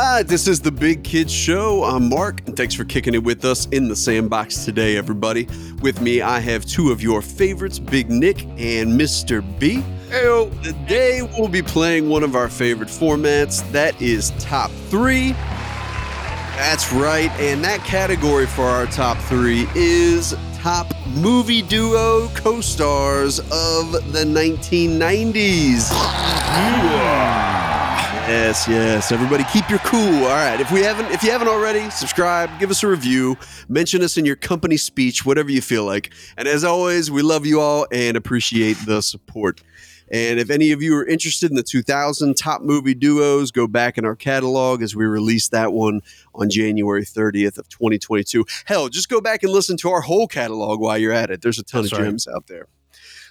right, this is the Big Kids Show. I'm Mark, and thanks for kicking it with us in the sandbox today, everybody. With me, I have two of your favorites, Big Nick and Mr. B. Heyo. Today, we'll be playing one of our favorite formats that is Top 3. That's right, and that category for our top three is top movie duo co stars of the 1990s. Yes, yes. Everybody keep your cool. All right. If we haven't if you haven't already, subscribe, give us a review, mention us in your company speech, whatever you feel like. And as always, we love you all and appreciate the support. And if any of you are interested in the 2000 top movie duos, go back in our catalog as we release that one on January 30th of 2022. Hell, just go back and listen to our whole catalog while you're at it. There's a ton That's of right. gems out there.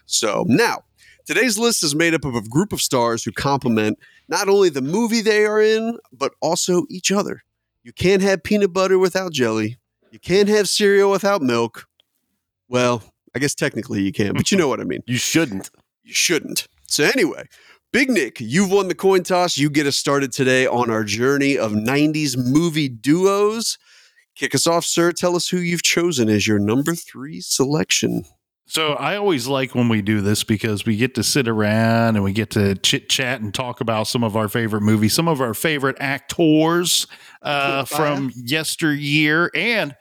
So now, today's list is made up of a group of stars who complement not only the movie they are in, but also each other. You can't have peanut butter without jelly. You can't have cereal without milk. Well, I guess technically you can, but you know what I mean. You shouldn't. You shouldn't. So, anyway, Big Nick, you've won the coin toss. You get us started today on our journey of 90s movie duos. Kick us off, sir. Tell us who you've chosen as your number three selection. So I always like when we do this because we get to sit around and we get to chit chat and talk about some of our favorite movies, some of our favorite actors uh, from yesteryear. And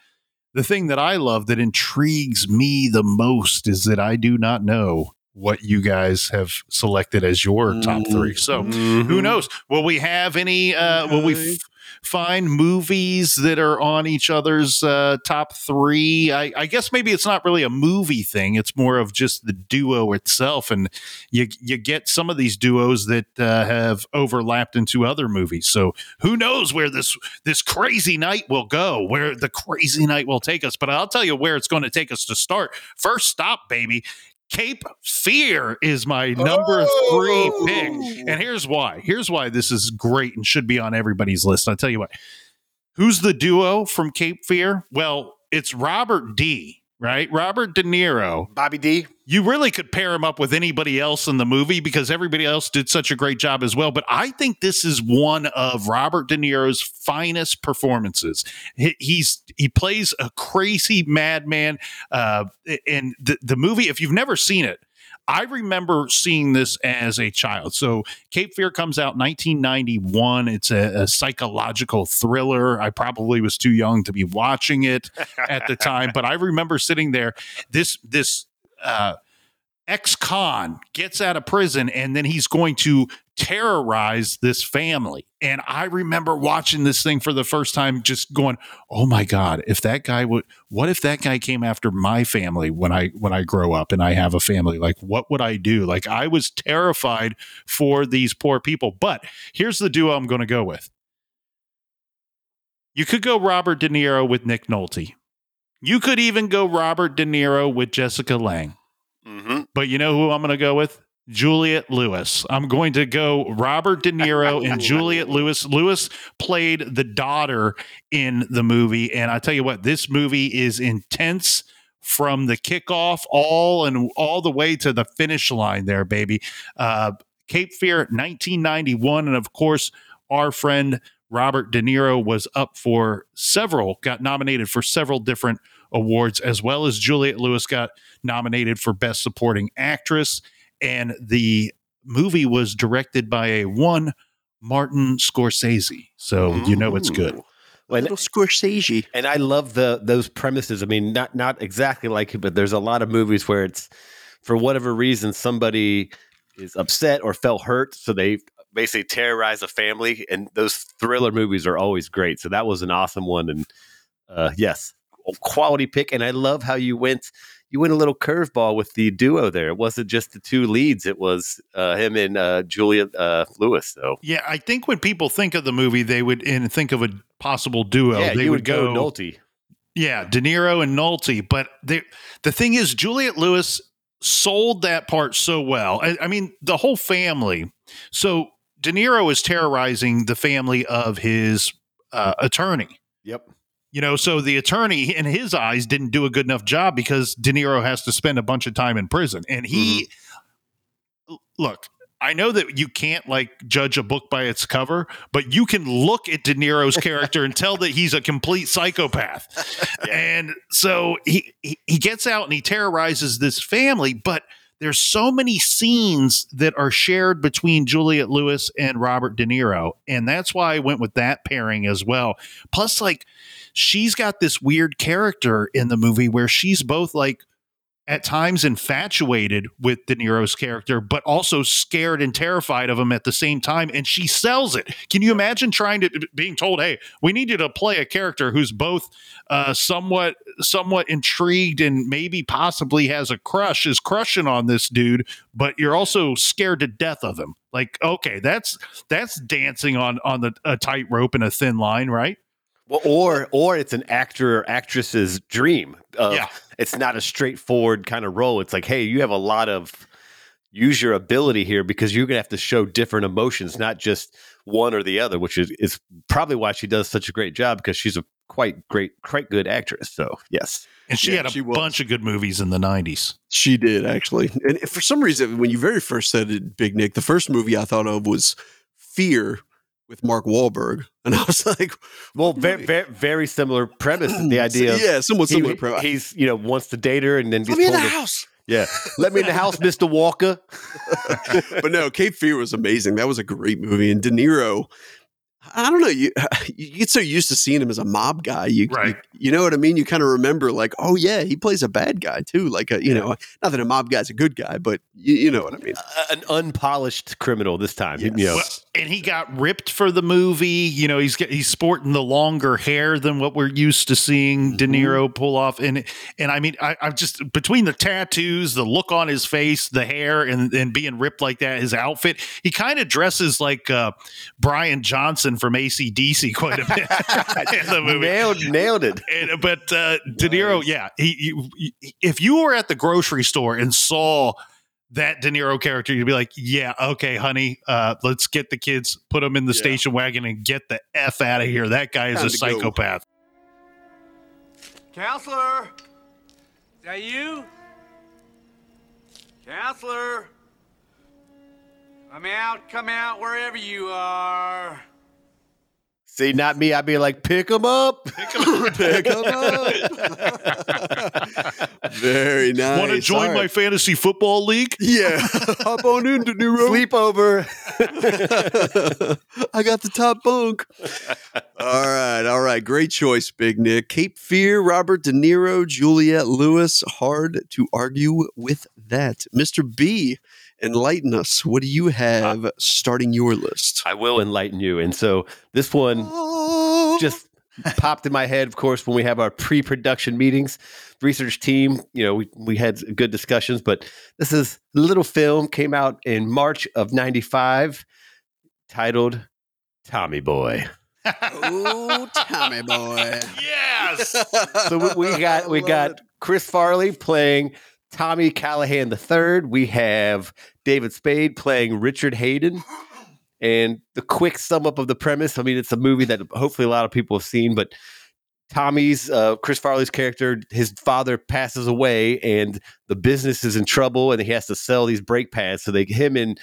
the thing that I love that intrigues me the most is that I do not know what you guys have selected as your top three. So Mm-hmm. who knows? Will we have any? Uh, Will we f- find movies that are on each other's uh, top three? I, I guess maybe it's not really a movie thing. It's more of just the duo itself, and you you get some of these duos that uh, have overlapped into other movies. So who knows where this this crazy night will go? Where the crazy night will take us? But I'll tell you where it's going to take us to start. First stop, baby. Cape Fear is my number three pick. Oh. And here's why. Here's why this is great and should be on everybody's list. I'll tell you what. Who's the duo from Cape Fear? Well, it's Robert D, right? Robert De Niro. Bobby D. You really could pair him up with anybody else in the movie because everybody else did such a great job as well. But I think this is one of Robert De Niro's finest performances. He, he's he plays a crazy madman, uh, and the the movie. If you've never seen it, I remember seeing this as a child. So Cape Fear comes out 1991. It's a, a psychological thriller. I probably was too young to be watching it at the time, but I remember sitting there. This this uh, ex-con gets out of prison, and then he's going to terrorize this family. And I remember watching this thing for the first time, just going, "Oh my god! If that guy would, what if that guy came after my family when I when I grow up and I have a family? Like, what would I do? Like, I was terrified for these poor people. But here's the duo I'm going to go with. You could go Robert De Niro with Nick Nolte. You could even go Robert De Niro with Jessica Lange. Mm-hmm. But you know who I'm going to go with? Juliette Lewis. I'm going to go Robert De Niro and Juliette Lewis. Lewis played the daughter in the movie. And I tell you what, this movie is intense from the kickoff all and all the way to the finish line there, baby. Uh, Cape Fear 1991. And of course, our friend Robert De Niro was up for several, got nominated for several different awards, as well as Juliette Lewis got nominated for Best Supporting Actress. And the movie was directed by a one Martin Scorsese. So you know it's good. When, Little Scorsese. and I love the those premises. I mean, not not exactly like it, but there's a lot of movies where it's for whatever reason somebody is upset or felt hurt, so they basically terrorize a family. And those thriller movies are always great. So that was an awesome one. And uh, yes, quality pick. And I love how you went. You went a little curveball with the duo there. It wasn't just the two leads; it was uh, him and uh, Julia uh, Lewis. So Yeah, I think when people think of the movie, they would and think of a possible duo. yeah, they would would go, Nolte. Yeah, De Niro and Nolte. But they, the thing is, Juliette Lewis sold that part so well. I, I mean, the whole family. So De Niro is terrorizing the family of his uh, attorney. Yep. You know, so the attorney, in his eyes, didn't do a good enough job because De Niro has to spend a bunch of time in prison. And he, mm-hmm. look, I know that you can't like judge a book by its cover, but you can look at De Niro's character and tell that he's a complete psychopath. And so he, he he gets out and he terrorizes this family, but there's so many scenes that are shared between Juliette Lewis and Robert De Niro, and that's why I went with that pairing as well. Plus, like she's got this weird character in the movie where she's both like at times infatuated with De Niro's character, but also scared and terrified of him at the same time. And she sells it. Can you imagine trying to being told, "Hey, we need you to play a character who's both uh, somewhat, somewhat intrigued and maybe possibly has a crush, is crushing on this dude, but you're also scared to death of him." Like, okay, that's that's dancing on on the a tightrope and a thin line, right? Well, or or it's an actor or actress's dream. Of, Yeah. It's not a straightforward kind of role. It's like, hey, you have a lot of use your ability here because you're gonna have to show different emotions, not just one or the other, which is, is probably why she does such a great job because she's a quite great, quite good actress. So yes. And she Yeah, had a she was. bunch of good movies in the '90s. She did actually, and for some reason, when you very first said it, Big Nick, the first movie I thought of was Fear with Mark Wahlberg, and I was like, Well, very, very, very similar premise. The idea of yeah, somewhat he- similar. premise. he's you know wants to date her and then Let me in the to- house. yeah, let me in the house, Mister Walker. but no, Cape Fear was amazing. That was a great movie. And De Niro, I don't know, you you get so used to seeing him as a mob guy. You Right. you, you know what I mean? You kind of remember like, oh yeah, he plays a bad guy too. Like a, you know, not that a mob guy's a good guy, but you, you know what I mean. an unpolished criminal this time. You know, Yes. And he got ripped for the movie. You know, he's he's sporting the longer hair than what we're used to seeing De Mhm. Niro pull off. And and I mean, I, I'm just between the tattoos, the look on his face, the hair, and and being ripped like that, his outfit, he kind of dresses like uh, Brian Johnson from ACDC quite a bit in the movie. nailed nailed it. And, but uh, De Niro, yeah, he, he, he- if you were at the grocery store and saw that De Niro character, you'd be like, yeah, okay, honey, uh, let's get the kids, put them in the Yeah. station wagon, and get the f out of here. That guy is Time a to go. psychopath. Counselor! Is that you? Counselor! Come out, come out, wherever you are. See, not me. I'd be like, pick him up. Pick 'em up. Very nice. Want to join All my fantasy football league? Yeah, hop on in, De Niro. Sleepover. I got the top bunk. all right, all right. Great choice, Big Nick. Cape Fear, Robert De Niro, Juliette Lewis. Hard to argue with that. Mr. B, enlighten us. What do you have starting your list? I will enlighten you. And so this one oh. just popped in my head, of course, when we have our pre-production meetings. Research team, you know, we, we had good discussions, but this is a little film came out in March of 95 titled Tommy Boy. oh, Tommy boy. Yes. So we, we got we got it. Chris Farley playing Tommy Callahan III. We have David Spade playing Richard Hayden. And the quick sum up of the premise, I mean, it's a movie that hopefully a lot of people have seen, but Tommy's uh, Chris Farley's character, his father passes away, and the business is in trouble, and he has to sell these brake pads. So they him and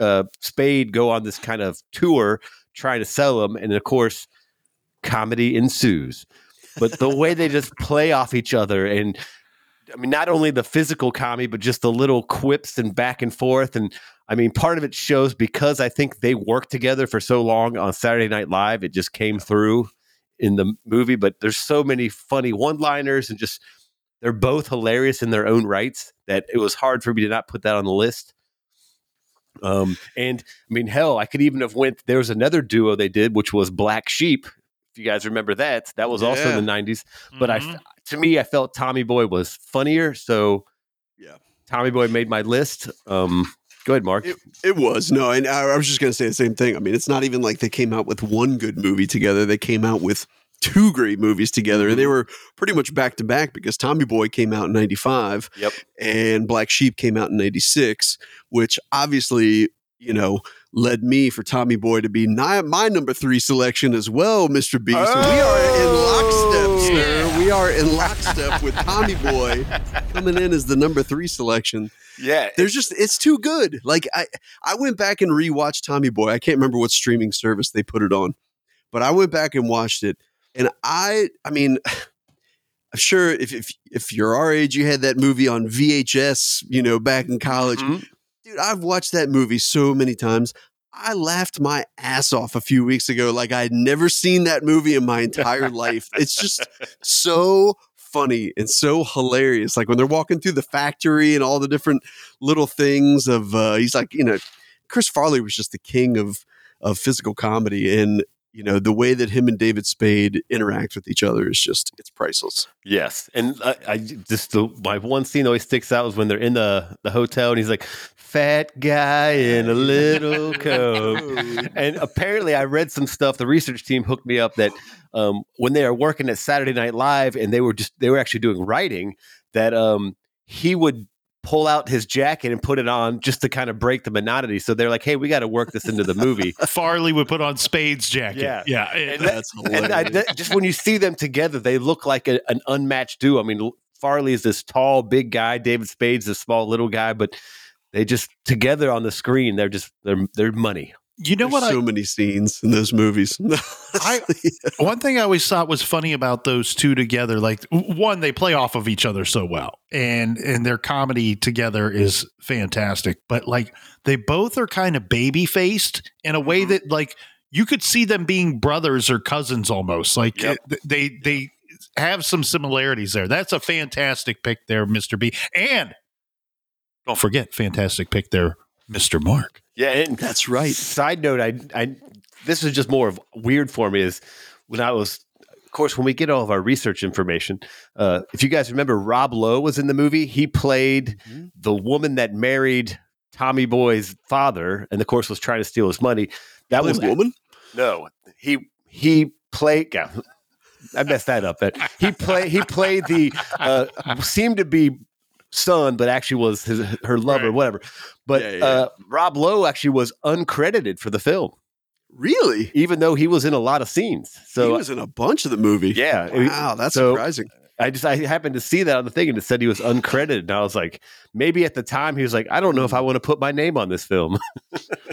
uh, Spade go on this kind of tour trying to sell them, and of course, comedy ensues. But the way they just play off each other, and I mean, not only the physical comedy, but just the little quips and back and forth, and I mean, part of it shows because I think they worked together for so long on Saturday Night Live. It just came through in the movie, but there's so many funny one-liners and just they're both hilarious in their own rights that it was hard for me to not put that on the list. Um, and I mean, hell, I could even have went. There was another duo they did, which was Black Sheep. If you guys remember that, that was also Yeah. in the '90s. But Mhm. I, to me, I felt Tommy Boy was funnier, so Yeah. Tommy Boy made my list. Um, go ahead, Mark. It was no, and I, I was just going to say the same thing. I mean, it's not even like they came out with one good movie together. They came out with two great movies together, and they were pretty much back to back because Tommy Boy came out in '95, Yep. and Black Sheep came out in '96, which obviously you know led me for Tommy Boy to be my number three selection as well, Mister B. So we are in lockstep. Yeah. Are in lockstep with Tommy Boy coming in as the number three selection. Yeah, There's just it's too good. Like I I went back and rewatched Tommy Boy. I can't remember what streaming service they put it on, but I went back and watched it, and I I mean. I'm sure if, if if you're our age, you had that movie on VHS, you know, back in college. Mhm. Dude, I've watched that movie so many times. I laughed my ass off a few weeks ago like I had never seen that movie in my entire life. It's just so funny and so hilarious. Like when they're walking through the factory and all the different little things of uh he's like, you know, Chris Farley was just the king of of physical comedy and you know the way that him and David Spade interact with each other is just it's priceless. Yes, and I, I just the, my one scene always sticks out was when they're in the the hotel and he's like, "Fat guy in a little coat." And apparently, I read some stuff. The research team hooked me up that um, when they are working at Saturday Night Live and they were just they were actually doing writing that um, he would pull out his jacket and put it on just to kind of break the monotony. So they're like, "Hey, we got to work this into the movie." Farley would put on Spade's jacket. Yeah. Yeah. And yeah. That's hilarious. and I, that- just when you see them together, they look like a, an unmatched duo. I mean, Farley is this tall, big guy. David Spade's this small, little guy, but they just together on the screen. They're just they're they're money. You know There's what? so many scenes in those movies. I- one thing I always thought was funny about those two together, like one, they play off of each other so well, and and their comedy together is fantastic. But like they both are kind of baby faced in a way Mhm. that like you could see them being brothers or cousins almost. Like Yep. they they have some similarities there. That's a fantastic pick there, Mister B. And don't forget, fantastic pick there, Mister Mark. Yeah, and That's right. Side note, I I this is just more of weird for me is when I was. Of course, when we get all of our research information, uh, if you guys remember, Rob Lowe was in the movie. He played Mhm. the woman that married Tommy Boy's father, and of course was trying to steal his money. That was That woman. No, he he played. Yeah, I messed that up. That he played he played the uh, seemed to be son, but actually was his her lover, Right. whatever. But Yeah, yeah. Uh, Rob Lowe actually was uncredited for the film, Really? even though he was in a lot of scenes. So he was in a bunch of the movie. yeah, Wow, that's so- surprising. I just I happened to see that on the thing, and it said he was uncredited, and I was like, maybe at the time he was like, I don't know if I want to put my name on this film.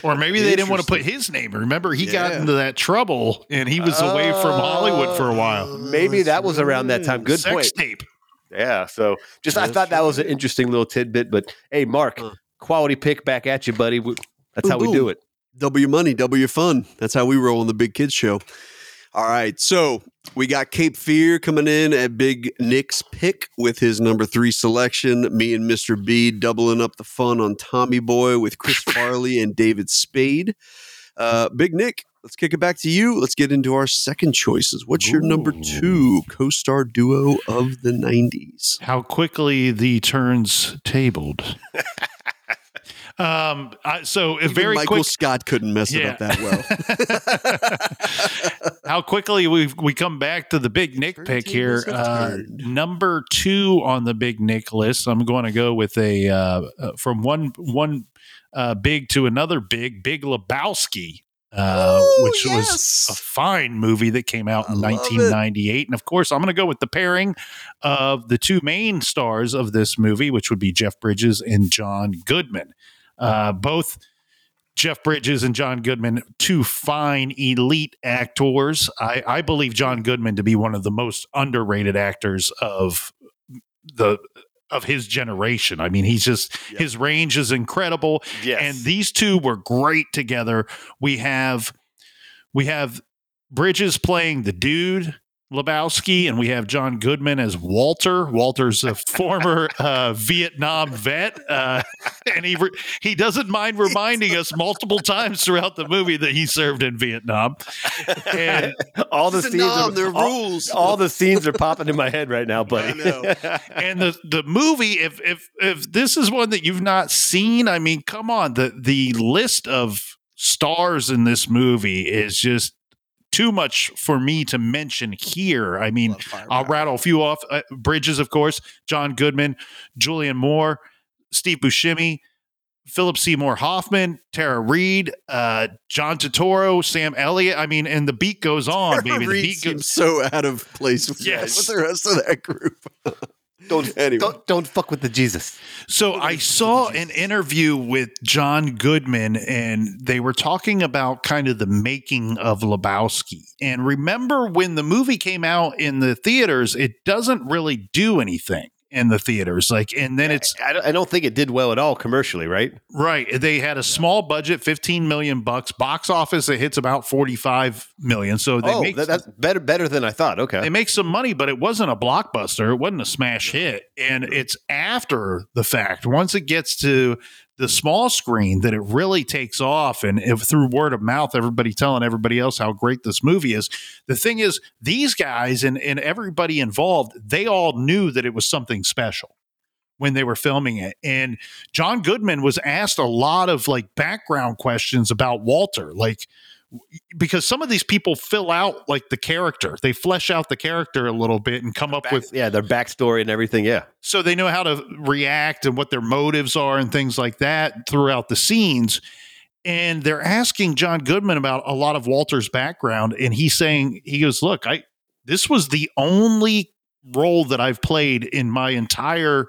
Or maybe they didn't want to put his name. Remember, he got into that trouble and he was away from Hollywood for a while. Maybe that was around that time. Good Sex point. tape. Yeah. So just I thought that was an interesting little tidbit. But hey, Mark, Huh. Quality pick back at you, buddy. We- That's Boom, how we boom. do it. Double your money, double your fun. That's how we roll on the Big Kids Show. All right, so we got Cape Fear coming in at Big Nick's pick with his number three selection. Me and Mr. B doubling up the fun on Tommy Boy with Chris Farley and David Spade. Uh, Big Nick, let's kick it back to you. Let's get into our second choices. What's your number two co-star duo of the '90s? How quickly the turns tabled. um, I, so Even very Michael quick. Scott couldn't mess it up that well. How quickly we we come back to the big Nick pick here. Uh, number two on the big Nick list. I'm going to go with a uh, uh, from one one uh, big to another big, Big Lebowski, uh, Ooh, which was a fine movie that came out in love it. 1998. And of course, I'm going to go with the pairing of the two main stars of this movie, which would be Jeff Bridges and John Goodman. Uh, both Jeff Bridges and John Goodman, two fine elite actors. I, I believe John Goodman to be one of the most underrated actors of the of his generation. I mean, he's just his range is incredible Yes. and these two were great together. We have we have Bridges playing the dude Lebowski, and we have John Goodman as Walter. Walter's a former uh, Vietnam vet, uh, and he re- he doesn't mind reminding us multiple times throughout the movie that he served in Vietnam. And all the It's scenes are, nom, there all, rules. all the scenes are popping in my head right now, buddy. know. and the the movie if if if this is one that you've not seen i mean come on the the list of stars in this movie is just too much for me to mention here i mean i'll rattle a few off uh, bridges of course john goodman julianne moore steve buscemi Philip Seymour Hoffman, Tara Reid, uh, John Turturro, Sam Elliott. I mean, and the beat goes on, baby. The Reed beat goes. so out of place with, Yes. with the rest of that group. Don't, Anyway. don't don't fuck with the Jesus. So I saw an interview with John Goodman, and they were talking about kind of the making of Lebowski. And remember when the movie came out in the theaters, it doesn't really do anything in the theaters. Like, and then it's I don't, I don't think it did well at all commercially, right? right. They had a small budget, fifteen million bucks. Box office, it hits about forty-five million. So they oh, make that, that's better better than I thought. Okay. they make some money, but it wasn't a blockbuster. It wasn't a smash hit. And it's after the fact, once it gets to the small screen, that it really takes off. And if through word of mouth, everybody telling everybody else how great this movie is. The thing is, these guys and, and everybody involved, they all knew that it was something special when they were filming it. And John Goodman was asked a lot of like background questions about Walter, like because some of these people fill out like the character, they flesh out the character a little bit and come up Back- with yeah, their backstory and everything. Yeah. so they know how to react and what their motives are and things like that throughout the scenes. And they're asking John Goodman about a lot of Walter's background, and he's saying he goes, "Look, I this was the only role that I've played in my entire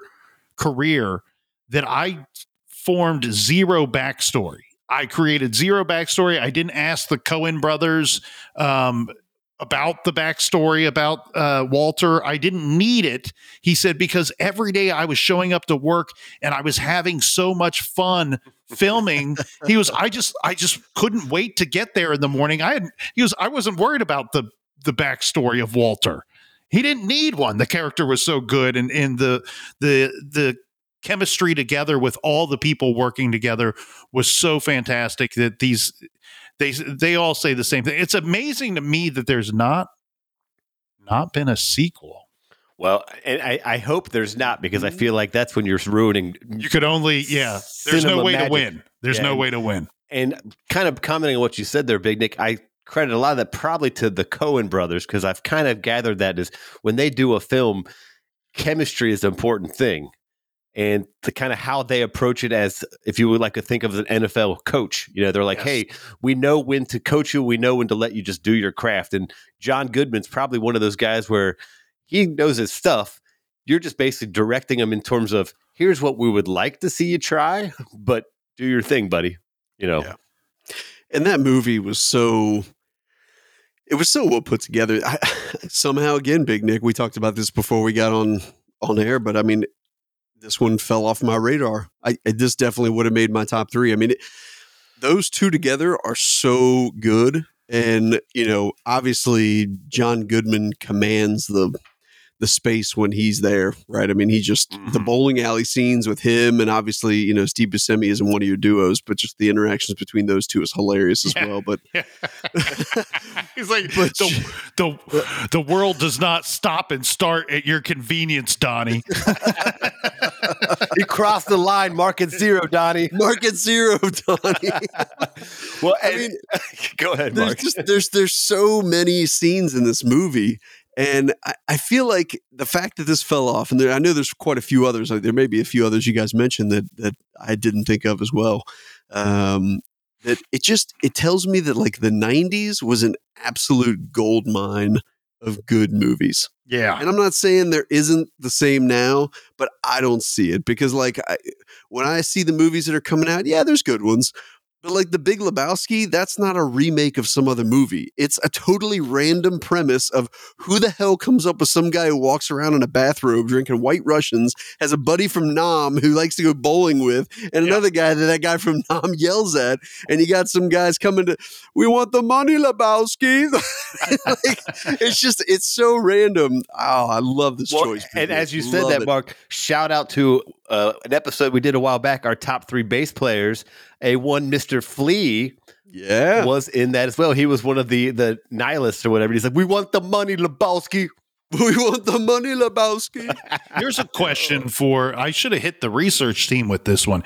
career that I formed zero backstory. I created zero backstory. I didn't ask the Coen brothers um, about the backstory about uh, Walter. I didn't need it. He said because every day I was showing up to work and I was having so much fun filming. he was I just I just couldn't wait to get there in the morning. I had he was I wasn't worried about the the backstory of Walter. He didn't need one. The character was so good and and the the the chemistry together with all the people working together was so fantastic that these they they all say the same thing. It's amazing to me that there's not not been a sequel. Well, and I, I hope there's not because I mm-hmm. feel like that's when you're ruining. You could only yeah. There's no way magic. to win. There's Yeah, no and- way to win. And kind of commenting on what you said there, Big Nick, I credit a lot of that probably to the Coen brothers because I've kind of gathered that is when they do a film, chemistry is an important thing. And the kind of how they approach it as if you would like to think of an NFL coach, you know, they're like, Yes. hey, we know when to coach you, we know when to let you just do your craft. And John Goodman's probably one of those guys where he knows his stuff. You're just basically directing him in terms of here's what we would like to see you try, but do your thing, buddy. You know, Yeah. and that movie was so it was so well put together I, somehow again big nick we talked about this before we got on on air but i mean this one fell off my radar i this definitely would have made my top three i mean it, those two together are so good and you know obviously john goodman commands the the space when he's there right i mean he just the Mhm. bowling alley scenes with him and obviously you know steve buscemi isn't one of your duos but just the interactions between those two is hilarious as Yeah. well but He's like But the, the the world does not stop and start at your convenience, Donnie. he crossed the line, market zero, Donnie. market zero donnie Well, I mean, go ahead, there's Mark. just there's there's so many scenes in this movie and I, I feel like the fact that this fell off and there, i know there's quite a few others like there may be a few others you guys mentioned that that i didn't think of as well um that it just it tells me that like the 90s was an absolute gold mine of good movies Yeah. and I'm not saying there isn't the same now, but I don't see it because, like, I, when I see the movies that are coming out, yeah, there's good ones. But like the Big Lebowski, that's not a remake of some other movie. It's a totally random premise of who the hell comes up with some guy who walks around in a bathrobe drinking White Russians, has a buddy from Nam who likes to go bowling with, and Yeah. another guy that that guy from Nam yells at, and you got some guys coming to, we want the money, Lebowski. like, it's just it's so random. Oh, I love this Well, choice. and as you said Love that, it. Mark, shout out to uh, an episode we did a while back, our top three bass players. A one, Mr. Flea, yeah, was in that as well. He was one of the the nihilists or whatever. He's like, "We want the money, Lebowski." we want the money, Lebowski. Here's a question for I should have hit the research team with this one.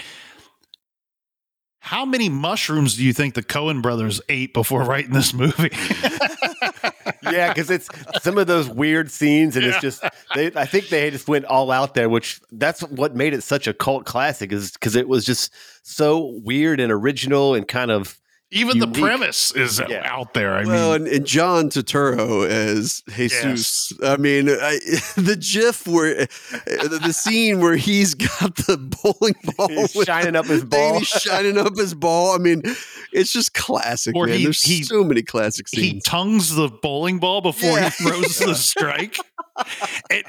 How many mushrooms do you think the Coen brothers ate before writing this movie? yeah, because it's some of those weird scenes, and it's just they. I think they just went all out there, which that's what made it such a cult classic, is because it was just so weird and original and kind of Even the premise is Yeah. out there. I well, mean, and, and John Turturro as Jesus. I mean, I, the GIF where uh, the, the scene where he's got the bowling ball, He's with shining up his the thing, ball. He's shining up his ball. I mean, it's just classic. Or man. he- There's he- so many classic scenes. he tongues the bowling ball before Yeah. he throws the strike. And,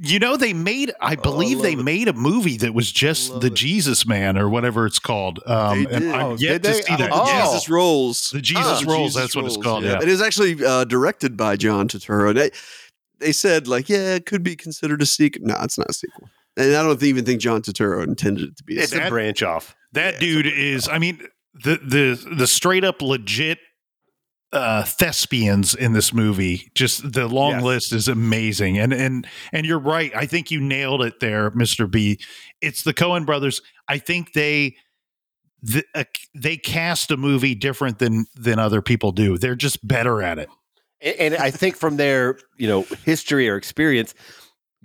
you know, they made, I believe love they it. made a movie that was just the it. Jesus Man or whatever it's called. Um, They and did. I'm Oh, yet did to they? see that. Oh. Yeah. Jesus rolls. The Jesus Ah, Rolls, Jesus that's what it's Rolls, called. Yeah. It is actually uh, directed by John Turturro. They, they said like, yeah, it could be considered a sequel. No, it's not a sequel. And I don't even think John Turturro intended it to be. A It's sequel. a branch off. That Yeah, dude is, I mean, the the the straight up legit uh thespians in this movie. Just the long Yes. list is amazing. And and and you're right. I think you nailed it there mr b. It's the coen brothers. I think they the, uh, they cast a movie different than than other people do. They're just better at it. And, and I think from their you know history or experience,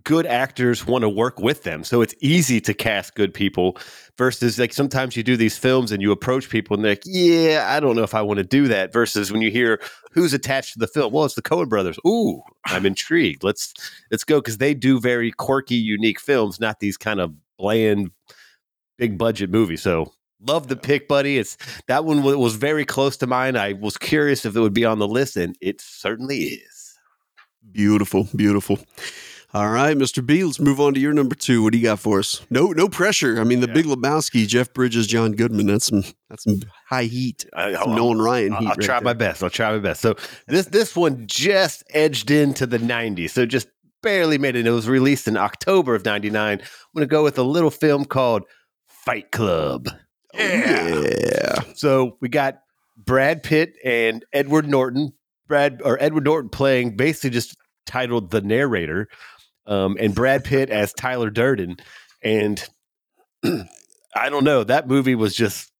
good actors want to work with them, so it's easy to cast good people. Versus like sometimes you do these films and you approach people and they're like, "Yeah, I don't know if I want to do that." Versus when you hear who's attached to the film, well, it's the Coen Brothers. Ooh, I'm intrigued. Let's let's go because they do very quirky, unique films, not these kind of bland, big budget movies. So. Love the pick, buddy. It's that one was very close to mine. I was curious if it would be on the list, and it certainly is. Beautiful, beautiful. All right, Mr. B, let's move on to your number two. What do you got for us? No, no pressure. I mean, the Yeah. Big Lebowski, Jeff Bridges, John Goodman. That's some that's some high heat. I, Some Nolan Ryan I'll, heat. I'll right try there. my best. I'll try my best. So this this one just edged into the 90s. So just barely made it. It was released in October of 99. I'm going to go with a little film called Fight Club. Oh, yeah. So we got Brad Pitt and Edward Norton. Brad or Edward Norton playing basically just titled the narrator, um, and Brad Pitt as Tyler Durden. And I don't know, that movie was just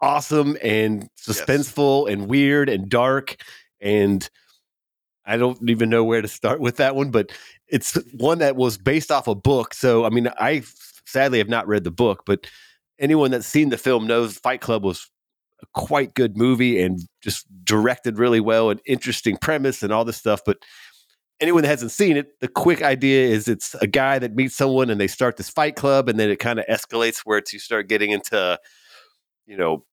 awesome and suspenseful and weird and dark. And I don't even know where to start with that one, but it's one that was based off a book. So I mean, I sadly have not read the book, but anyone that's seen the film knows Fight Club was a quite good movie and just directed really well and interesting premise and all this stuff. But anyone that hasn't seen it, the quick idea is it's a guy that meets someone and they start this fight club and then it kind of escalates where it's you start getting into, you know,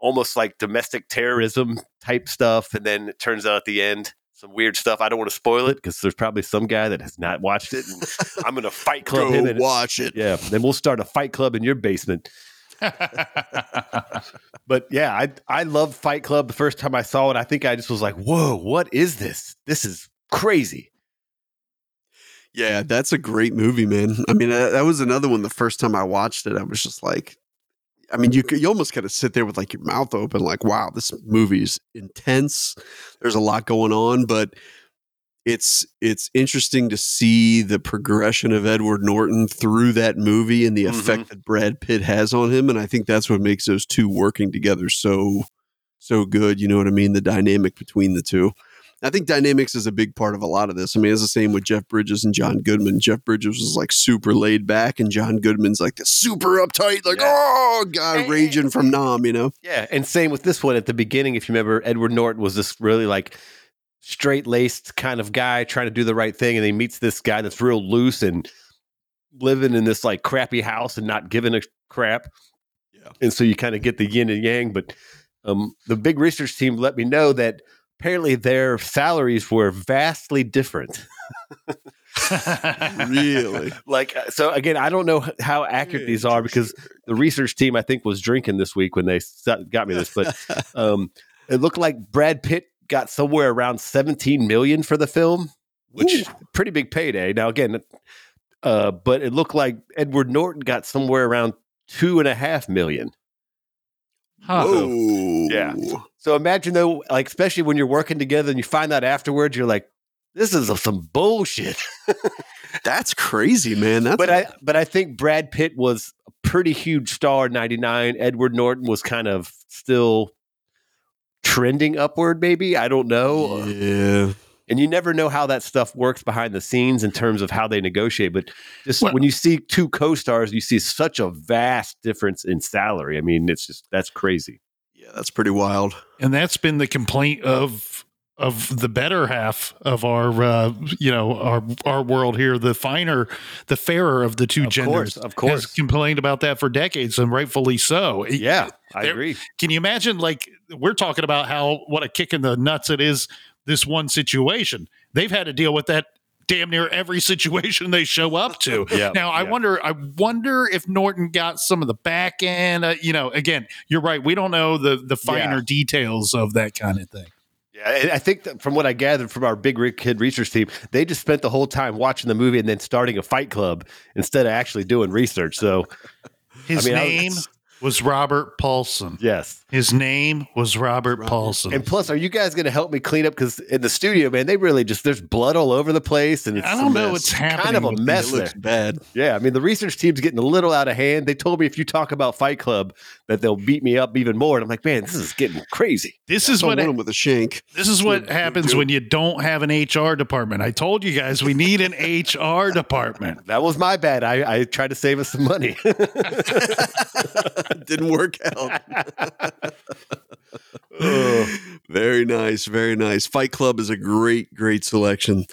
almost like domestic terrorism type stuff. And then it turns out at the end, some weird stuff. I don't want to spoil it because there's probably some guy that has not watched it. And I'm going to fight club Go him. And watch it. yeah, then we'll start a fight club in your basement. But yeah, I I love Fight Club. The first time I saw it, I think I just was like, "Whoa, what is this? This is crazy." Yeah, that's a great movie, man. I mean, that, that was another one. The first time I watched it, I was just like, I mean, you you almost kind of sit there with like your mouth open, like, wow, this movie's intense. There's a lot going on, but it's it's interesting to see the progression of Edward Norton through that movie and the Mhm. effect that Brad Pitt has on him, and I think that's what makes those two working together so so good. You know what I mean? The dynamic between the two. I think dynamics is a big part of a lot of this. I mean, it's the same with Jeff Bridges and John Goodman. Jeff Bridges was like super laid back, and John Goodman's like the super uptight, like Yeah. oh god, And- raging from Nam. You know? Yeah, and same with this one at the beginning. If you remember, Edward Norton was this really like straight laced kind of guy trying to do the right thing, and he meets this guy that's real loose and living in this like crappy house and not giving a crap. Yeah. and so you kind of get the yin and yang. But um, the big research team let me know that apparently their salaries were vastly different. Really? like uh, so again i don't know how accurate these are because the research team i think was drinking this week when they got me this but um it looked like brad pitt got somewhere around 17 million for the film which pretty big payday now again uh but it looked like edward norton got somewhere around two and a half million Huh. Whoa. Yeah. so imagine though like especially when you're working together and you find out afterwards you're like this is some bullshit That's crazy, man. That's but I but I think Brad Pitt was a pretty huge star in '99. Edward Norton was kind of still trending upward. Maybe I don't know. yeah. And you never know how that stuff works behind the scenes in terms of how they negotiate. But just Well- when you see two co-stars, you see such a vast difference in salary. I mean, it's just that's crazy. Yeah, that's pretty wild. and that's been the complaint of of the better half of our uh, you know our our world here the finer the fairer of the two Of genders course, of course. has complained about that for decades and rightfully so Yeah, I There- agree. can you imagine like we're talking about how what a kick in the nuts it is this one situation they've had to deal with that damn near every situation they show up to Yeah, now i yeah. wonder i wonder if norton got some of the back end uh, you know again you're right we don't know the the finer Yeah. details of that kind of thing Yeah, I think that from what I gathered from our Big Kid research team, they just spent the whole time watching the movie and then starting a fight club instead of actually doing research. So, His I mean, name was- was Robert Paulson. yes. His name was Robert, Robert. Paulson. And plus, are you guys going to help me clean up? Because in the studio, man, they really just there's blood all over the place, and it's I a don't know mess. what's happening. Kind of a mess It looks bad. Yeah, I mean the research team's getting a little out of hand. They told me if you talk about Fight Club, that they'll beat me up even more. And I'm like, man, this is getting crazy. This is I what want him with a shank. this is what Good- good happens when you don't have an HR department. I told you guys we need an HR department. That was my bad. I, I tried to save us some money. Didn't work out. very nice, very nice. Fight Club is a great, great selection.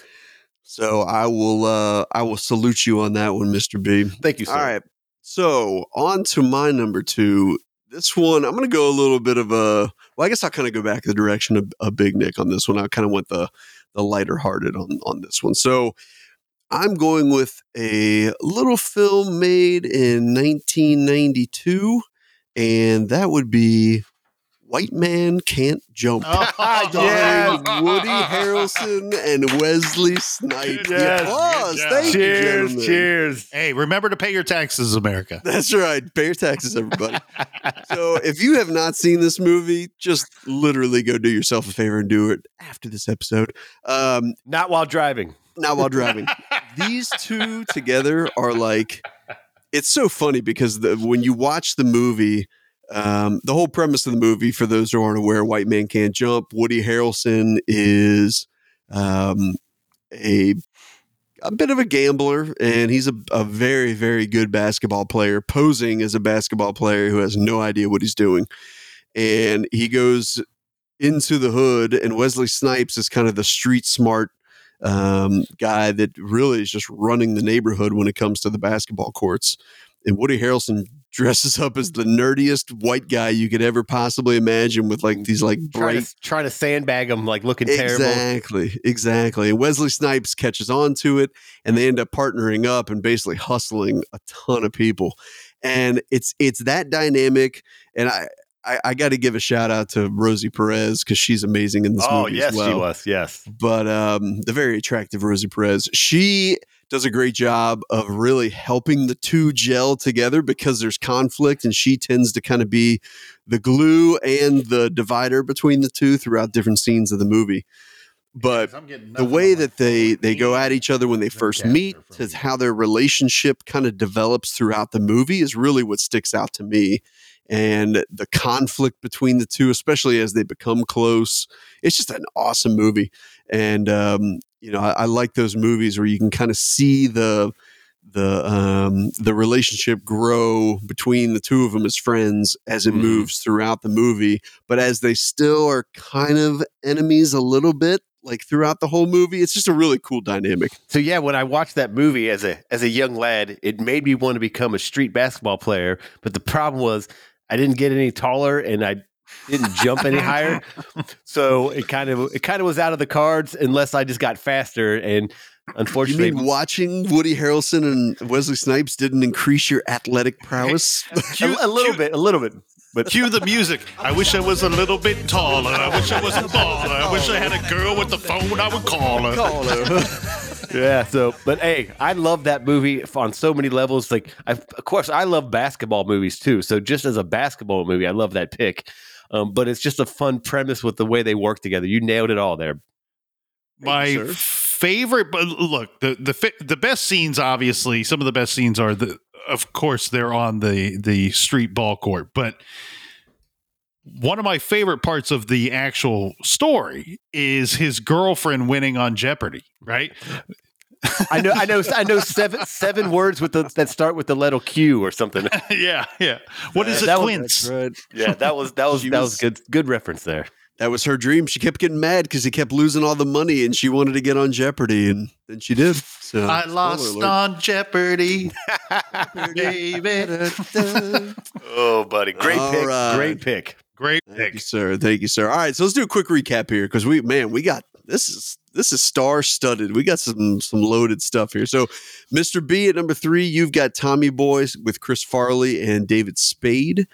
So I will, uh, I will salute you on that one, Mister B. Thank you, sir. All right. So on to my number two. This one, I'm going to go a little bit of a. Well, I guess I'll kind of go back the direction of, of Big Nick on this one. I kind of went the the lighter hearted on on this one. So I'm going with a little film made in 1992, and that would be White Man Can't Jump. Oh, Starring Woody Harrelson and Wesley Snipes. Yes. Applause. Good. Thank cheers, gentlemen. cheers. Hey, remember to pay your taxes, America. That's right. Pay your taxes, everybody. so if you have not seen this movie, just literally go do yourself a favor and do it after this episode. Um, Not while driving. not while driving. These two together are like, it's so funny because the, when you watch the movie, um, the whole premise of the movie, for those who aren't aware, White Man Can't Jump, Woody Harrelson is um, a a bit of a gambler, and he's a, a very, very good basketball player, posing as a basketball player who has no idea what he's doing. And he goes into the hood, and Wesley Snipes is kind of the street smart um, guy that really is just running the neighborhood when it comes to the basketball courts. And Woody Harrelson dresses up as the nerdiest white guy you could ever possibly imagine with like these like Trying to, trying to sandbag him, like looking terrible. Exactly, exactly. And Wesley Snipes catches on to it, and they end up partnering up and basically hustling a ton of people. And it's it's that dynamic. And I I, I got to give a shout out to Rosie Perez because she's amazing in this Oh, movie yes, as well she was. Yes. but um, the very attractive Rosie Perez, she does a great job of really helping the two gel together because there's conflict, and she tends to kind of be the glue and the divider between the two throughout different scenes of the movie. But the way that they they go at each other when they first meet to how their relationship kind of develops throughout the movie is really what sticks out to me and the conflict between the two especially as they become close it's just an awesome movie and um, you know I, I like those movies where you can kind of see the the um, the relationship grow between the two of them as friends as it Mhm. moves throughout the movie but as they still are kind of enemies a little bit like throughout the whole movie it's just a really cool dynamic So yeah, when I watched that movie as a as a young lad, it made me want to become a street basketball player. But the problem was I didn't get any taller and I didn't jump any higher. So it kind of it kind of was out of the cards unless I just got faster. And you unfortunately, mean watching Woody Harrelson and Wesley Snipes didn't increase your athletic prowess? a, a little bit, a little bit. But Cue the music. I wish I was a little bit taller. I wish I was a baller. I wish I had a girl with the phone I would call her. Yeah. So, but hey, I love that movie on so many levels. Like, I, of course, I love basketball movies too. So, just as a basketball movie, I love that pick. Um, but it's just a fun premise with the way they work together. You nailed it all there. My you, favorite, but look, the the fi- the best scenes, obviously, some of the best scenes are the, of course, they're on the the street ball court, but one of my favorite parts of the actual story is his girlfriend winning on Jeopardy, right? I know, I know, I know seven seven words with the that start with the letter Q or something. yeah, yeah. What is uh, That a quince? Yeah, that was that was She that was- was good good reference there. That was her dream. She kept getting mad because he kept losing all the money, and she wanted to get on Jeopardy, and then she did. So I lost alert. on Jeopardy, baby. Oh, buddy, great All pick, right. great pick. Great Thank you, sir. Thank you, sir. All right, so let's do a quick recap here because we, man, we got this is this is star studded. We got some some loaded stuff here. So, Mr. B at number three, you've got Tommy Boys with Chris Farley and David Spade.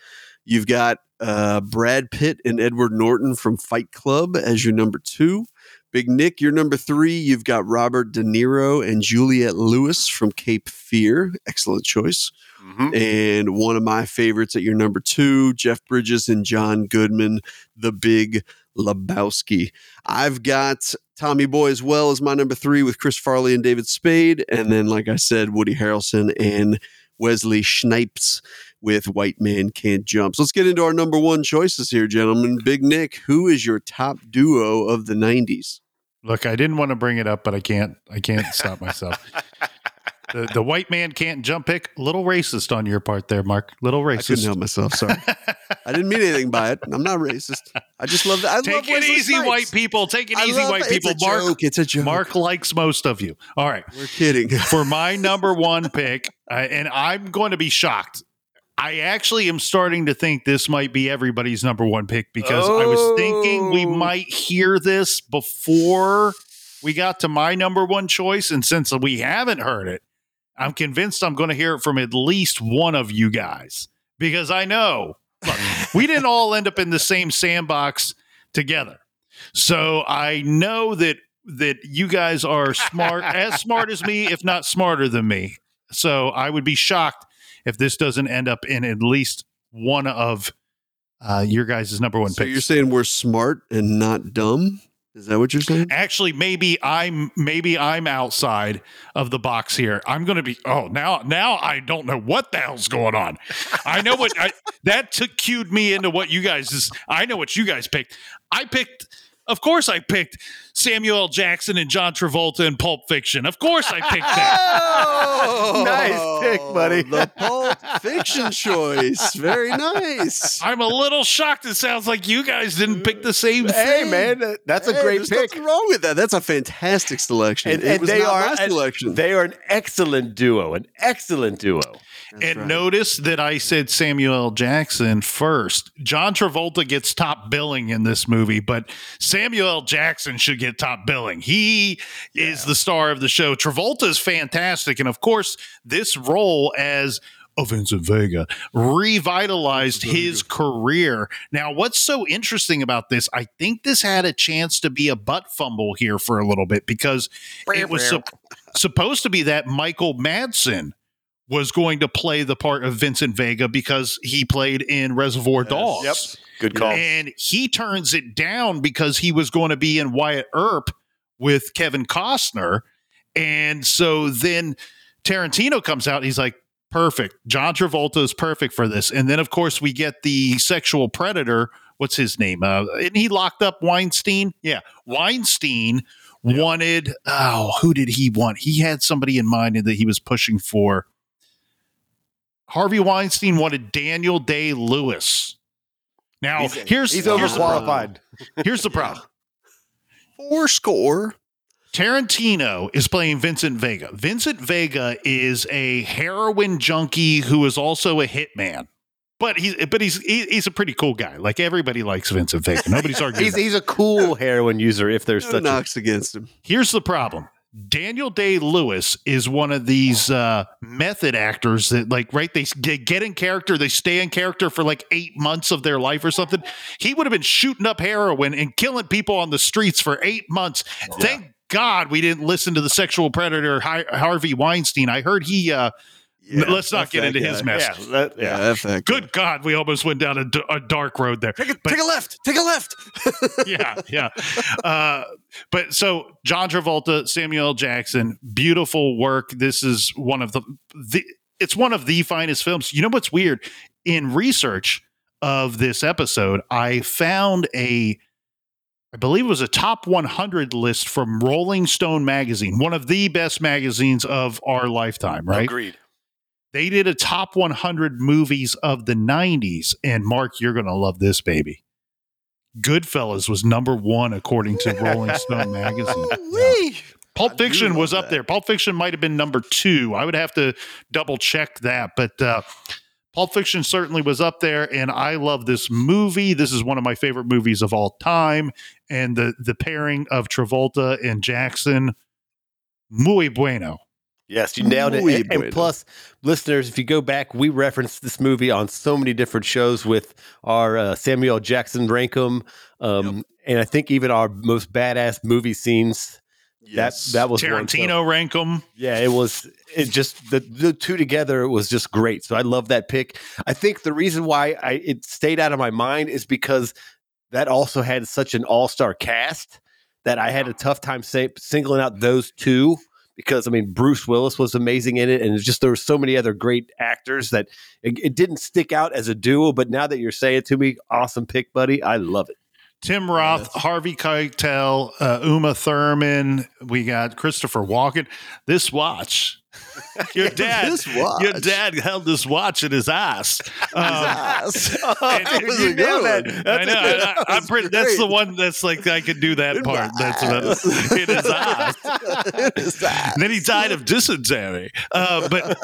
You've got uh, Brad Pitt and Edward Norton from Fight Club as your number two. Big Nick, you're number three. You've got Robert De Niro and Juliette Lewis from Cape Fear. Excellent choice. Mhm. And one of my favorites at your number two, Jeff Bridges and John Goodman, the big Lebowski. I've got Tommy Boy as well as my number three with Chris Farley and David Spade. And then, like I said, Woody Harrelson and Wesley Snipes with White Man Can't Jump. So let's get into our number one choices here, gentlemen. Big Nick, who is your top duo of the 90s? Look, I didn't want to bring it up, but I can't. I can't stop myself. the, the white man can't jump pick. Little racist on your part there, Mark. Little racist. I couldn't help myself. Sorry. I didn't mean anything by it. I'm not racist. I just love that. I love Take it easy, white people. Take it I easy, love white people. It's a Mark, joke. It's a joke. Mark likes most of you. All right. We're kidding. For my number one pick, uh, and I'm going to be shocked. I actually am starting to think this might be everybody's number one pick because I was thinking we Oh. might hear this before we got to my number one choice. And since we haven't heard it, I'm convinced I'm going to hear it from at least one of you guys because I know look, we didn't all end up in the same sandbox together. So I know that that you guys are smart, as smart as me, if not smarter than me. So I would be shocked if this doesn't end up in at least one of uh, your guys' number one So picks. you're saying we're smart and not dumb? Is that what you're saying? Actually, maybe I'm maybe I'm outside of the box here. I'm going to be. Oh, now now I don't know what the hell's going on. I know what I, that took cued me into what you guys is. I know what you guys picked. I picked. Of course, I picked Samuel L. Jackson and John Travolta in Pulp Fiction. Of course, I picked that. Oh, Nice pick, buddy. The Pulp Fiction choice. Very nice. I'm a little shocked. It sounds like you guys didn't pick the same Hey thing. man, that- that's a great there's pick. nothing wrong with that. That's a fantastic selection. And, it and was they not are my selection. They are an excellent duo, an excellent duo. That's and right. notice that I said Samuel L. Jackson first. John Travolta gets top billing in this movie, but Samuel L. Jackson should get top billing. He is the star of the show. Travolta is fantastic. And of course, this role as oh, Vincent Vega revitalized his career. Now, what's so interesting about this? I think this had a chance to be a butt fumble here for a little bit because it was sup- supposed to be that Michael Madsen was going to play the part of Vincent Vega because he played in Reservoir Dogs. Yep. Good call. And he turns it down because he was going to be in Wyatt Earp with Kevin Costner. And so then Tarantino comes out. He's like, perfect. John Travolta is perfect for this. And then, of course, we get the sexual predator. What's his name? Uh, and he locked up Weinstein. Yeah. Weinstein wanted, oh, who did he want? He had somebody in mind that he was pushing for. Harvey Weinstein wanted Daniel Day Lewis. Now, He's, here's he's here's the problem. Here's the problem. Four score. Tarantino is playing Vincent Vega. Vincent Vega is a heroin junkie who is also a hitman. But he's but he's he- he's a pretty cool guy. Like everybody likes Vincent Vega. Nobody's arguing. He's he's a cool heroin user. If there's No such a knocks against him. Here's the problem. Daniel Day Lewis is one of these uh, method actors that, like, right? They get in character, they stay in character for like eight months of their life or something. He would have been shooting up heroin and killing people on the streets for eight months. Thank God we didn't listen to the sexual predator Har- Harvey Weinstein. I heard he. Uh, Yeah, let's not get into guy. his mess. yeah, that- Yeah, yeah. F that guy. Good God, we almost went down a, d- a dark road there. Take a, But- take a left. Take a left. yeah, yeah. Uh, but so John Travolta, Samuel L. Jackson, beautiful work. This is one of the the it's one of the finest films. You know what's weird? In research, of this episode, I found a, I believe it was a top 100 list from Rolling Stone magazine, one of the best magazines of our lifetime, right? Agreed. They did a top 100 movies of the 90s. And Mark, you're going to love this, baby. Goodfellas was number one according to Rolling Stone magazine. Yeah. Pulp Fiction was up that. there. Pulp Fiction might have been number two. I would have to double check that, but uh, Pulp Fiction certainly was up there. And I love this movie. This is one of my favorite movies of all time. And the the pairing of Travolta and Jackson, muy bueno. Yes, you nailed it. Muy And, bueno. plus, listeners, if you go back, we referenced this movie on so many different shows with our uh, Samuel Jackson Rank 'em, um, and I think even our most badass movie scenes. Yes. That that was one. So- Tarantino rank 'em. yeah, it was. It just the the two together was just great. So I love that pick. I think the reason why I it stayed out of my mind is because that also had such an all star cast that I had a tough time say, singling out those two. Because I mean, Bruce Willis was amazing in it, and it's just there were so many other great actors that it, it didn't stick out as a duo. But now that you're saying it to me, awesome pick, buddy. I love it. Tim Roth, Harvey Keitel, uh, Uma Thurman. We got Christopher Walken. This watch, your dad, This watch. your dad held this watch in his ass. Um, Ass. Oh, That was a you nailed good that. one. I know. I, I, I'm pretty, that's the one that's like I could do that In part. That's what ass. in his eyes. In his ass. Then he died of dysentery. Uh, but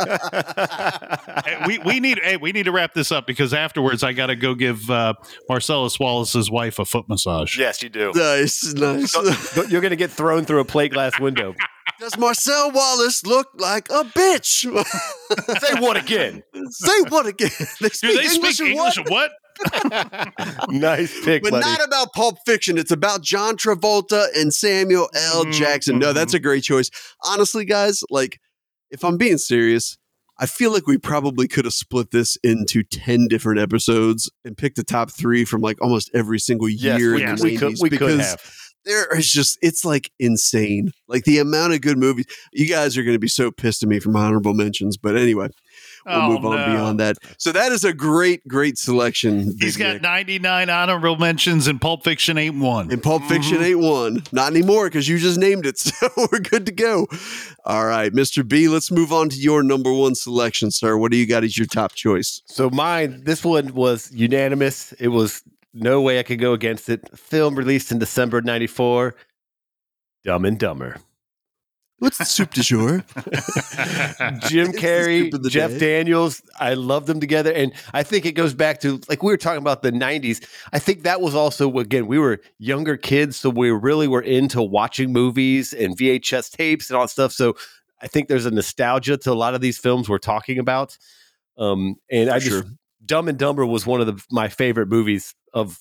we we need hey, we need to wrap this up because afterwards I got to go give uh, Marcellus Wallace's wife a foot massage. yes, you do. Nice, nice. You're going to get thrown through a plate glass window. Does Marcel Wallace look like a bitch? Say what again? Say what again? They Do speak they English, speak English? what? What? nice pick, But buddy. not about Pulp Fiction. It's about John Travolta and Samuel L. Mhm, Jackson. No, that's a great choice. Honestly, guys, like if I'm being serious, I feel like we probably could have split this into 10 different episodes and picked the top three from like almost every single yes, year we, in the we could, 90s we could because have. There is just it's like insane. Like the amount of good movies. You guys are going to be so pissed at me from honorable mentions, but anyway, we'll Oh, move on no. beyond that. So that is a great, great selection. He's got Nick. 99 honorable mentions and Pulp Fiction ain't one. And Pulp Fiction Mhm. ain't one. Not anymore because you just named it. So we're good to go. All right, Mr. B, let's move on to your number one selection, sir. What do you got as your top choice? So mine, this one was unanimous. It was no way I could go against it. Film released in December '94. Dumb and Dumber. What's the soup du jour? Jim Carrey, soup of the Jeff day. Daniels. I love them together, and I think it goes back to like we were talking about the '90s. I think that was also again we were younger kids, so we really were into watching movies and VHS tapes and all that stuff. So I think there's a nostalgia to a lot of these films we're talking about. Um, and I For just sure. Dumb and Dumber was one of the, my favorite movies of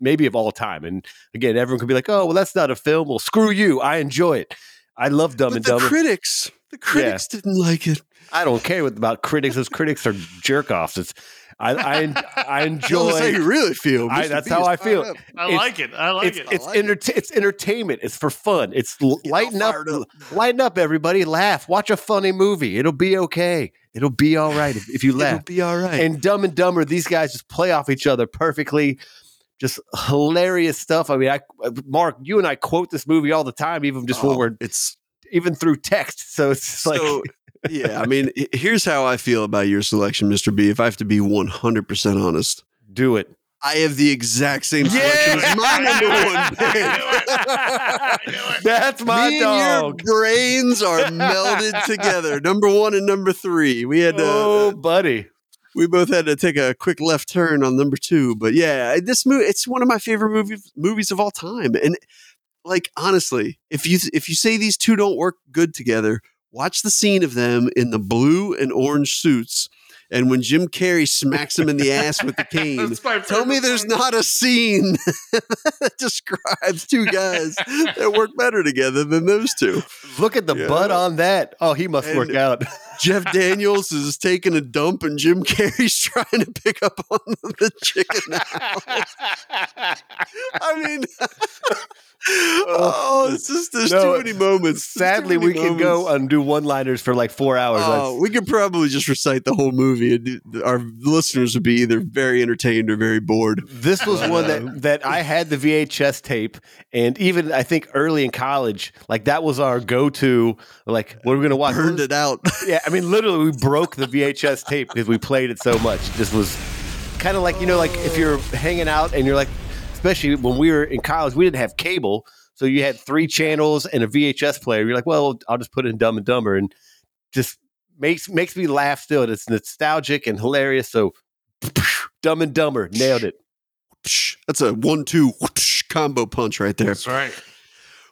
maybe of all time. And again, everyone could be like, "Oh, well, that's not a film." Well, screw you. I enjoy it. I love Dumb But and the Dumber. critics, the critics didn't like it. I don't care about critics. Those critics are jerk offs. It's I I, I Tell us how you really feel. I- that's B how is I feel. up. I It's- like it. I like It's it. it's like it. it's entertainment. It's for fun. It's l- lighten up, up. lighten up, everybody. Laugh. Watch a funny movie. It'll be okay. It'll be all right if, if you laugh. It'll be all right. And Dumb and Dumber, these guys just play off each other perfectly. Just hilarious stuff. I mean, I uh, Mark, you and I quote this movie all the time, even just when Oh, we're it's even through text. So it's just like so yeah, I mean, here's how I feel about your selection, Mr. B. If I have to be 100% honest, do it. I have the exact same selection as my number one pick. That's my Me dog. your brains are melded together. Number one and number three. We had to, oh, buddy. we both had to take a quick left turn on number two. But yeah, this movie it's one of my favorite movies movies of all time. And like honestly, if you if you say these two don't work good together, watch the scene of them in the blue and orange suits. And when Jim Carrey smacks him in the ass with the cane, tell me there's not a scene that describes two guys that work better together than those two. Look at the Yeah. butt on that. Oh, he must work out. Jeff Daniels is taking a dump, and Jim Carrey's trying to pick up on the chicken. house. I mean, oh, it's just there's No, too many moments. There's Sadly, many we can go moments. and do one-liners for like four hours. Oh, we could probably just recite the whole movie, and our listeners would be either very entertained or very bored. This was one Uh, that that I had the VHS tape, and even I think early in college, like that was our go-to. Like, what are we gonna watch? Burned it out. Yeah, I mean, literally, we broke the VHS tape because we played it so much. This was kind of like you know, like if you're hanging out and you're like, especially when we were in college, we didn't have cable, so you had three channels and a VHS player. You're like, well, I'll just put in Dumb and Dumber, and just makes makes me laugh. Still, it's nostalgic and hilarious. So, Dumb and Dumber nailed it. That's a one-two combo punch right there. That's right.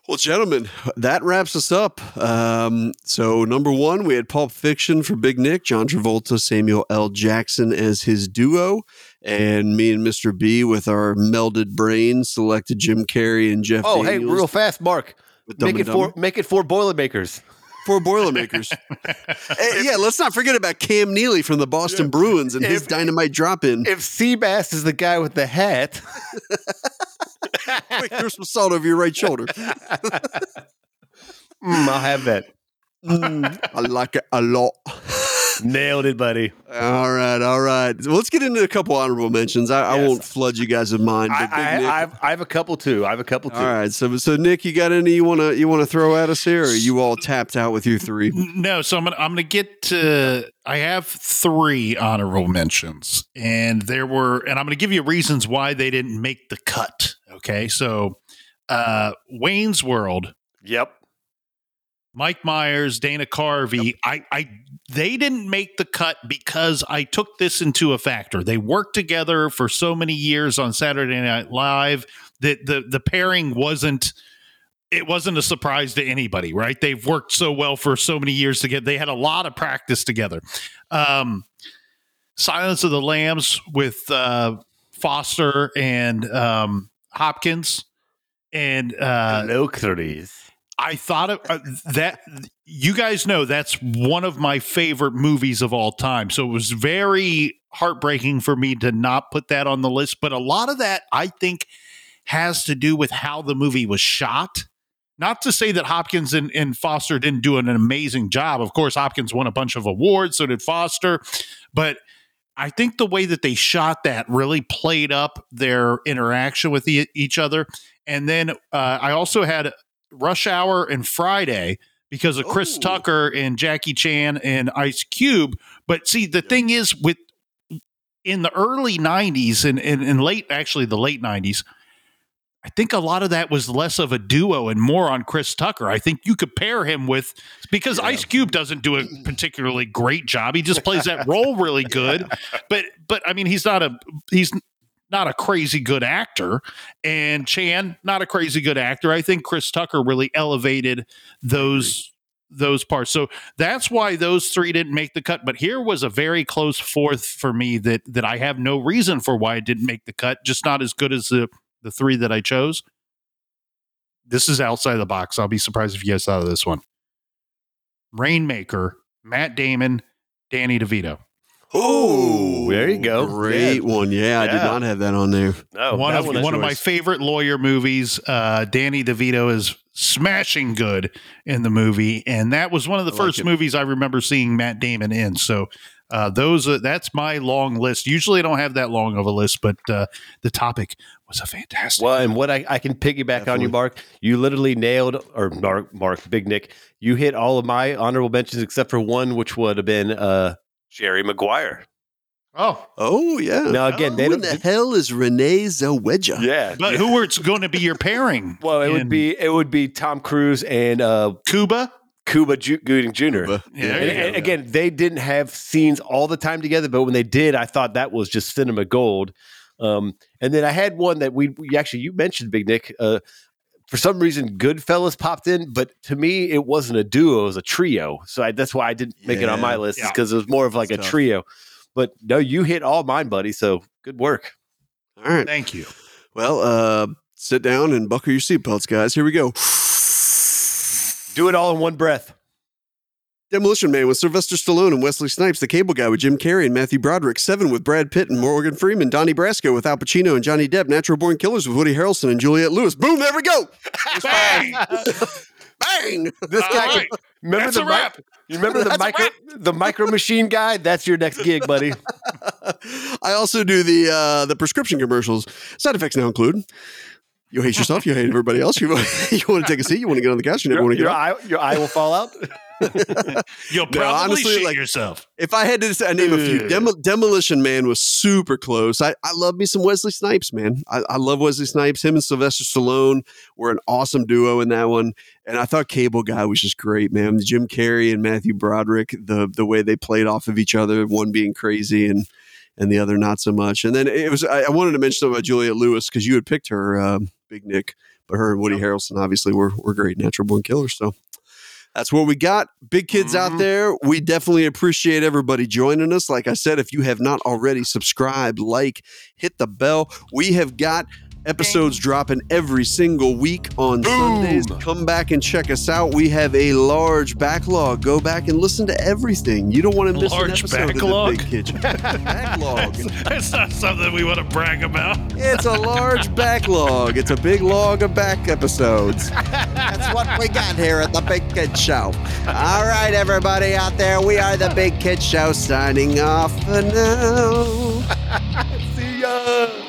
Well, gentlemen, that wraps us up. Um, so, number one, we had Pulp Fiction for Big Nick, John Travolta, Samuel L. Jackson as his duo, and me and Mr. B with our melded brains selected Jim Carrey and Jeff. Oh, hey, real fast, Mark. Make it four. Make it four Boilermakers. for Boilermakers. Eh, yeah, let's not forget about Cam Neely from the Boston Bruins and his dynamite drop in. If Seabass is the guy with the hat, Quick, throw some salt over your right shoulder. mm, I'll have that. Mm, I like it a lot. Nailed it, buddy. All right, all right. So let's get into a couple honorable mentions. I, I won't flood you guys with mine, I, Big I, Nick. I've, I have a couple too. I have a couple too. all right, so so Nick, you got any you wanna you wanna throw at us here? Or are you all tapped out with your three? No, so I'm gonna I'm gonna get to I have three honorable mentions, and there were, and I'm gonna give you reasons why they didn't make the cut. Okay, so uh Wayne's World, Yep. Mike Myers, Dana Carvey, I I they didn't make the cut because I took this into a factor. They worked together for so many years on Saturday Night Live that the the pairing wasn't it wasn't a surprise to anybody, right? They've worked so well for so many years together. They had a lot of practice together. Um, Silence of the Lambs with uh, Foster and um, Hopkins, and uh, no curries. I thought of uh, that. You guys know that's one of my favorite movies of all time. So it was very heartbreaking for me to not put that on the list. But a lot of that, I think, has to do with how the movie was shot. Not to say that Hopkins and, and Foster didn't do an amazing job. Of course, Hopkins won a bunch of awards, so did Foster. But I think the way that they shot that really played up their interaction with each other. And then uh, I also had Rush Hour and Friday because of Chris Oh. Tucker and Jackie Chan and Ice Cube. But see, the thing is, with in the early 90s and, and, and late, actually, the late 90s, I think a lot of that was less of a duo and more on Chris Tucker. I think you could pair him with because Ice Cube doesn't do a particularly great job. He just plays that role really good. But but I mean he's not a he's not a crazy good actor and Chan not a crazy good actor. I think Chris Tucker really elevated those those parts. So that's why those three didn't make the cut. But here was a very close fourth for me that that I have no reason for why it didn't make the cut. Just not as good as the the three that I chose. This is outside the box. I'll be surprised if you guys thought of this one. Rainmaker, Matt Damon, Danny DeVito. Oh, there you go. Great one. Yeah, I did not have that on there. No, one of one one of my favorite lawyer movies. Uh, Danny DeVito is smashing good in the movie, and that was one of the I first it. movies I remember seeing Matt Damon in. So uh, those are, that's my long list. Usually, I don't have that long of a list, but uh, the topic was a fantastic. Well, and what I, I can piggyback on you, Mark. You literally nailed, or Mark, Mark, Big Nick. You hit all of my honorable mentions except for one, which would have been uh, Jerry Maguire. Oh, Oh yeah. Now again, they Who don't. the hell is Renee Zellweger? yeah, but who it's going to be your pairing? well, it would in be it would be Tom Cruise and uh, Cuba. Cuba Ju- Gooding Jr. But- Yeah, there And, you go. and again, they didn't have scenes all the time together, but when they did, I thought that was just cinema gold. Um, and then I had one that we, we actually you mentioned, Big Nick. Uh, for some reason, Goodfellas popped in, but to me, it wasn't a duo; it was a trio. So I, that's why I didn't make it on my Yeah. list, Yeah. because it was more of like It's a tough. trio. But no, you hit all mine, buddy. So good work. All right. Thank you. Well, uh, sit down and buckle your seatbelts, guys. Here we go. Do it all in one breath. Demolition Man with Sylvester Stallone and Wesley Snipes, The Cable Guy with Jim Carrey and Matthew Broderick, Seven with Brad Pitt and Morgan Freeman, Donnie Brasco with Al Pacino and Johnny Depp, Natural Born Killers with Woody Harrelson and Juliette Lewis. Boom, there we go. Bang! Bang. This All guy. right. Remember That's the a mic- wrap. You remember the That's micro the micro machine guy? That's your next gig, buddy. I also do the uh, the prescription commercials. Side effects now include you hate yourself, you hate everybody else. You, you want to take a seat, you want to get on the couch, you never want to Your, get your up. eye, your eye will fall out. You'll No, probably honestly, shit like- yourself. If I had to say- name a few, Demo, Demolition Man was super close. I, I love me some Wesley Snipes, man. I, I love Wesley Snipes. Him and Sylvester Stallone were an awesome duo in that one. And I thought Cable Guy was just great, man. Jim Carrey and Matthew Broderick, the the way they played off of each other, one being crazy and and the other not so much. And then it was I, I wanted to mention something about Juliette Lewis because you had picked her, um, Big Nick, but her and Woody Harrelson obviously were were great natural born killers. So that's what we got. Big kids out Mhm. there, we definitely appreciate everybody joining us. Like I said, if you have not already subscribed, like, hit the bell. We have got episodes dropping every single week on Sundays. Come back and check us out. We have a large backlog. Go back and listen to everything. You don't want to miss an episode backlog? of the Big Kitchen. backlog. That's not something we want to brag about. It's a large backlog. It's a big log of back episodes. That's what we got here at the Big Kid Show. All right, everybody out there, we are the Big Kid Show signing off for now. See ya.